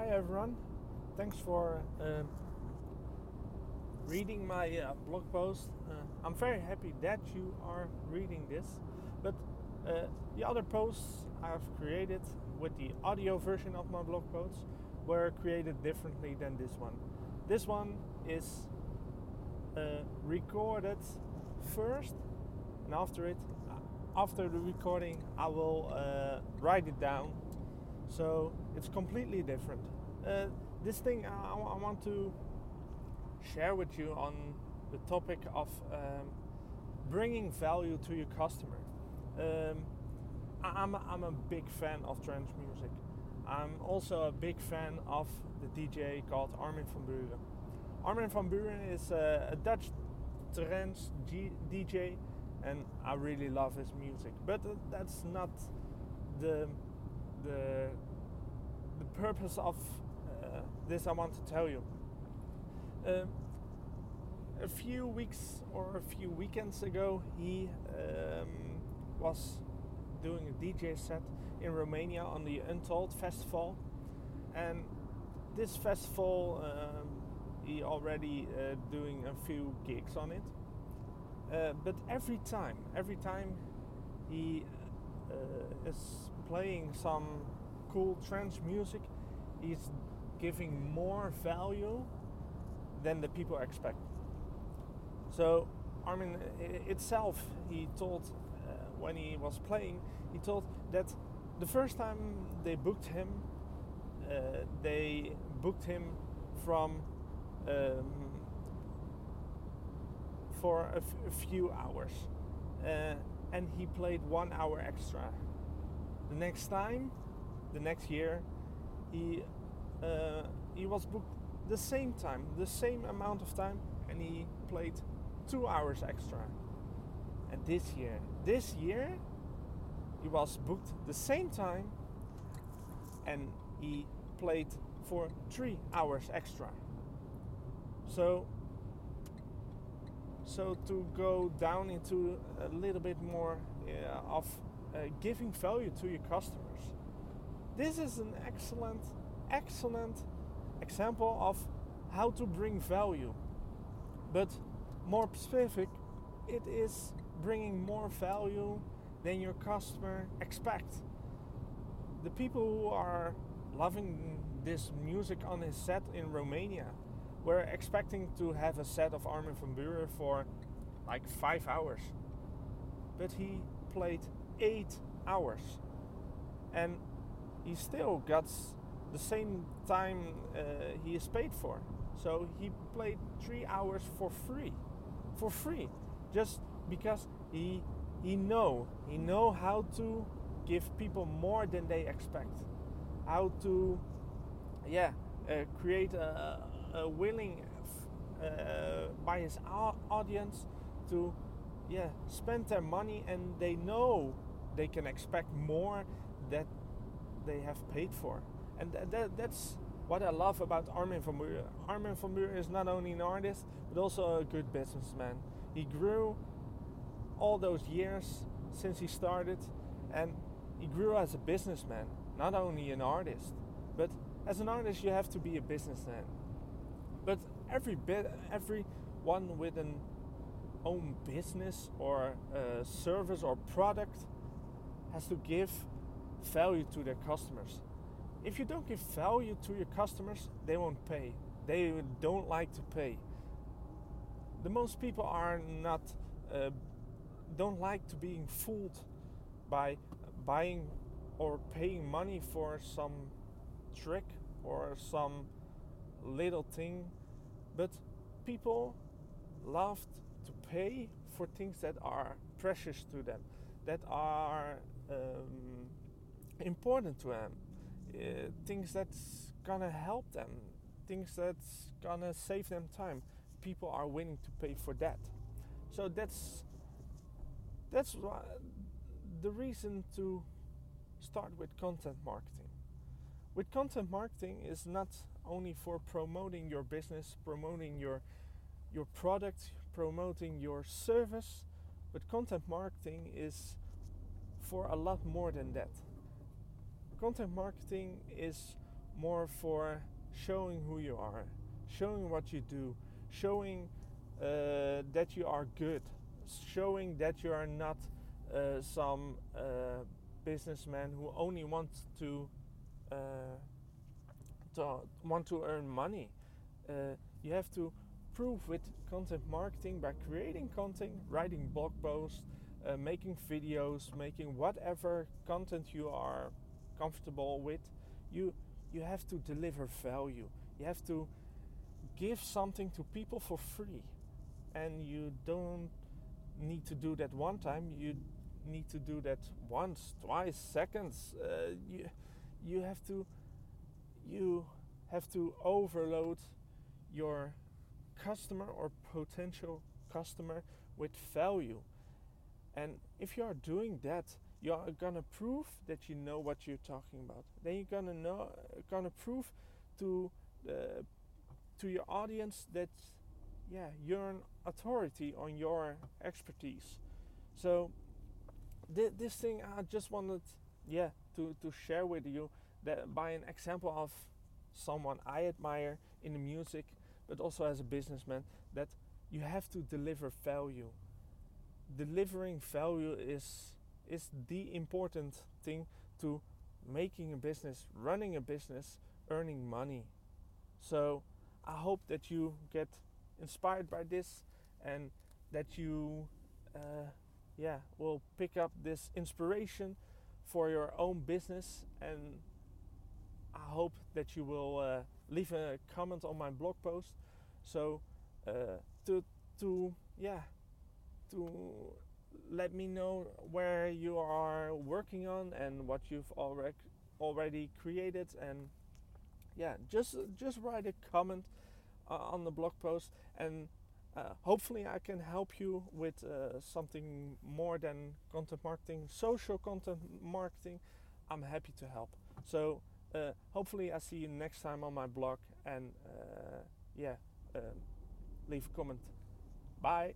Hi everyone, thanks for uh, reading my uh, blog post. Uh, I'm very happy that you are reading this, but uh, the other posts I've created with the audio version of my blog posts were created differently than this one. This one is uh, recorded first, and after it, after the recording, I will uh, write it down so it's completely different. Uh, this thing I, I, want to share with you on the topic of um, bringing value to your customer. Um, I'm, I'm a big fan of trance music. I'm also a big fan of the DJ called Armin van Buuren. Armin van Buuren is a, a Dutch trance G- DJ, and I really love his music. But that's not the the the purpose of uh, this I want to tell you. Uh, a few weeks or a few weekends ago, he um, was doing a DJ set in Romania on the Untold Festival, and this festival um, he already uh, doing a few gigs on it. Uh, but every time, every time he is playing some cool trance music, he's giving more value than the people expect. So, Armin itself, he told uh, when he was playing, he told that the first time they booked him, uh, they booked him from um, for a few hours, uh, and he played one hour extra. The next time, the next year, he uh, he was booked the same time, the same amount of time, and he played two hours extra. And this year, this year, he was booked the same time, and he played for three hours extra. So, so to go down into a little bit more uh, of uh, giving value to your customers. This is an excellent, excellent example of how to bring value. But more specific, it is bringing more value than your customer expect. The people who are loving this music on his set in Romania were expecting to have a set of Armin van Buuren for like five hours. But he played eight hours. And he still got the same time uh, he is paid for. So he played three hours for free, for free, just because he he know he know how to give people more than they expect, how to yeah uh, create a, a willing uh, by his audience to yeah spend their money and they know they can expect more that they have paid for. And th- that's what I love about Armin van Buuren. Armin van Buuren is not only an artist, but also a good businessman. He grew all those years since he started, and he grew as a businessman, not only an artist. But as an artist, you have to be a businessman. But every bit, every one with an own business or service or product has to give value to their customers. If you don't give value to your customers, they won't pay. They don't like to pay. The most people are not uh, don't like to being fooled by buying or paying money for some trick or some little thing, but people love to pay for things that are precious to them, that are um, important to them, uh, things that's gonna help them, things that's gonna save them time. People are willing to pay for that. So that's that's why the reason to start with content marketing. With content marketing is not only for promoting your business, promoting your your product, promoting your service, but content marketing is for a lot more than that. Content marketing is more for showing who you are, showing what you do, showing uh, that you are good, showing that you are not uh, some uh, businessman who only wants to uh, to want to earn money. Uh, you have to prove with content marketing by creating content, writing blog posts, uh, making videos, making whatever content you are comfortable with. You you have to deliver value. You have to give something to people for free, and you don't need to do that one time. You need to do that once, twice, seconds. Uh, you you have to you have to overload your customer or potential customer with value. And if you are doing that, you are gonna prove that you know what you're talking about. Then you're gonna know, gonna prove to the, to your audience that, yeah, you're an authority on your expertise. So th- this thing I just wanted, yeah, to to share with you that by an example of someone I admire in the music, but also as a businessman, that you have to deliver value. Delivering value is is the important thing to making a business, running a business, earning money. So I hope that you get inspired by this and that you uh, yeah will pick up this inspiration for your own business and I hope that you will uh, leave a comment on my blog post. So uh, to to yeah to let me know where you are working on and what you've already already created and yeah just just write a comment uh, on the blog post and uh, hopefully I can help you with uh, something more than content marketing social content marketing I'm happy to help so uh, hopefully I see you next time on my blog and uh, yeah um, leave a comment. Bye